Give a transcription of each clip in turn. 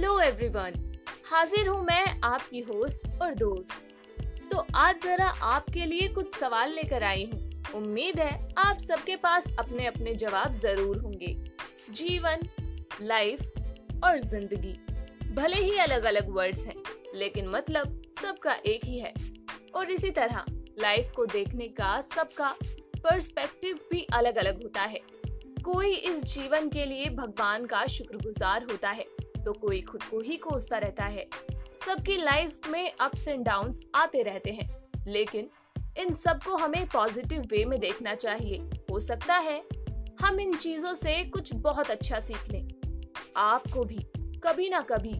Hello everyone हाजिर हूँ मैं आपकी होस्ट और दोस्त। तो आज जरा आपके लिए कुछ सवाल लेकर आई हूँ। उम्मीद है आप सबके पास अपने अपने जवाब ज़रूर होंगे। जीवन लाइफ और ज़िंदगी। भले ही अलग अलग वर्ड्स हैं, लेकिन मतलब सबका एक ही है। और इसी तरह लाइफ को देखने का सबका पर्सपेक्टिव भी अलग अलग होता है। कोई इस जीवन के लिए भगवान का शुक्रगुजार होता है। तो कोई खुद को ही कोसता रहता है। सबकी लाइफ में अप्स एंड डाउन्स आते रहते हैं, लेकिन इन सबको हमें पॉजिटिव वे में देखना चाहिए। हो सकता है हम इन चीज़ों से कुछ बहुत अच्छा सीख लें। आपको भी, कभी ना कभी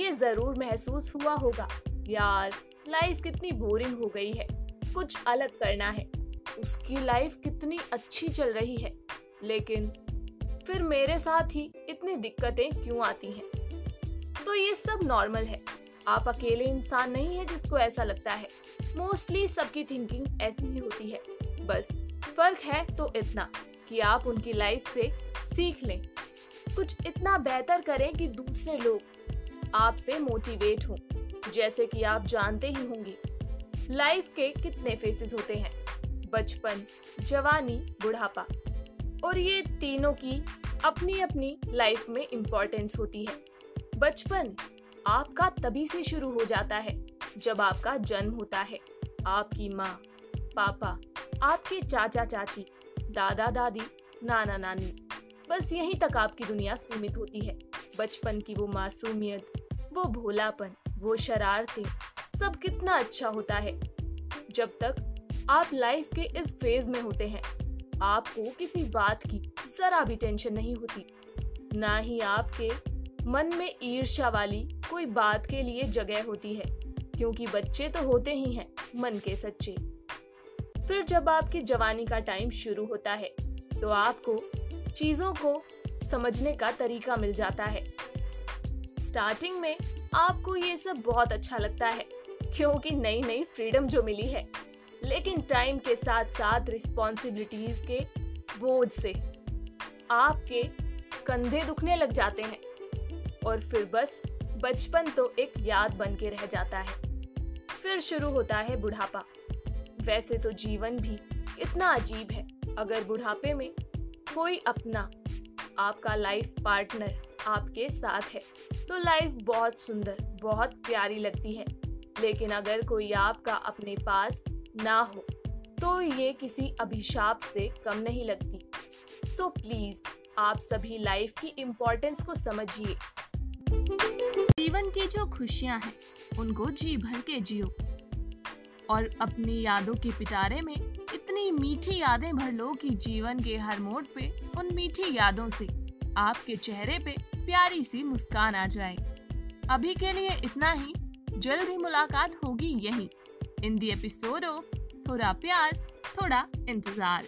ये ज़रूर महसूस हुआ होगा, यार लाइफ कितनी बोरिंग हो गई है, कुछ अलग करना है। उसकी लाइफ कितनी अच्छी चल रही है। लेकिन फिर मेरे साथ ही इतनी दिक्कतें क्यों आती हैं? तो ये सब नॉर्मल है। आप अकेले इंसान नहीं है जिसको ऐसा लगता है। मोस्टली सबकी थिंकिंग ऐसी ही होती है। बस, फ़र्क है तो इतना कि आप उनकी लाइफ से सीख लें। कुछ इतना बेहतर करें कि दूसरे लोग आपसे मोटिवेट हों, जैसे कि आप जानते ही होंगे। लाइफ के कितने फेसेस होते हैं? बचपन, जवानी, बुढ़ापा। और ये तीनों की अपनी अपनी लाइफ में इम्पोर्टेंस होती है। बचपन आपका तभी से शुरू हो जाता है, जब आपका जन्म होता है। आपकी माँ, पापा, आपके चाचा, चाची, दादा, दादी, नाना, नानी, बस यहीं तक आपकी दुनिया सीमित होती है। बचपन की वो मासूमियत, वो भोलापन, वो शरारतें, सब कितना अच्छा होता है। जब तक आप लाइफ के इस फ़ेज़ में होते हैं आपको किसी बात की जरा भी टेंशन नहीं होती। ना ही आपके मन में ईर्ष्या वाली कोई बात के लिए जगह होती है, क्योंकि बच्चे तो होते ही हैं मन के सच्चे। फिर जब आपकी जवानी का टाइम शुरू होता है तो आपको चीज़ों को समझने का तरीका मिल जाता है। स्टार्टिंग में आपको ये सब बहुत अच्छा लगता है, क्योंकि नई नई फ्रीडम जो मिली है लेकिन टाइम के साथ साथ रिस्पॉन्सिबिलिटीज के बोझ से आपके कंधे दुखने लग जाते हैं। और फिर बस बचपन तो एक याद बन के रह जाता है। फिर शुरू होता है बुढ़ापा। वैसे तो जीवन भी इतना अजीब है। अगर बुढ़ापे में कोई अपना आपका लाइफ पार्टनर आपके साथ है तो लाइफ बहुत सुंदर, बहुत प्यारी लगती है। लेकिन अगर कोई आपका अपने पास ना हो तो ये किसी अभिशाप से कम नहीं लगती। सो so प्लीज़ आप सभी लाइफ की इम्पोर्टेंस को समझिए। जीवन की जो खुशियाँ हैं, उनको जी भर के जियो। और अपनी यादों के पिटारे में इतनी मीठी यादें भर लो कि जीवन के हर मोड़ पे उन मीठी यादों से आपके चेहरे पे प्यारी सी मुस्कान आ जाए। अभी के लिए इतना ही। जल्द ही मुलाकात होगी यही। इन दी एपिसोड थोड़ा प्यार थोड़ा इंतज़ार।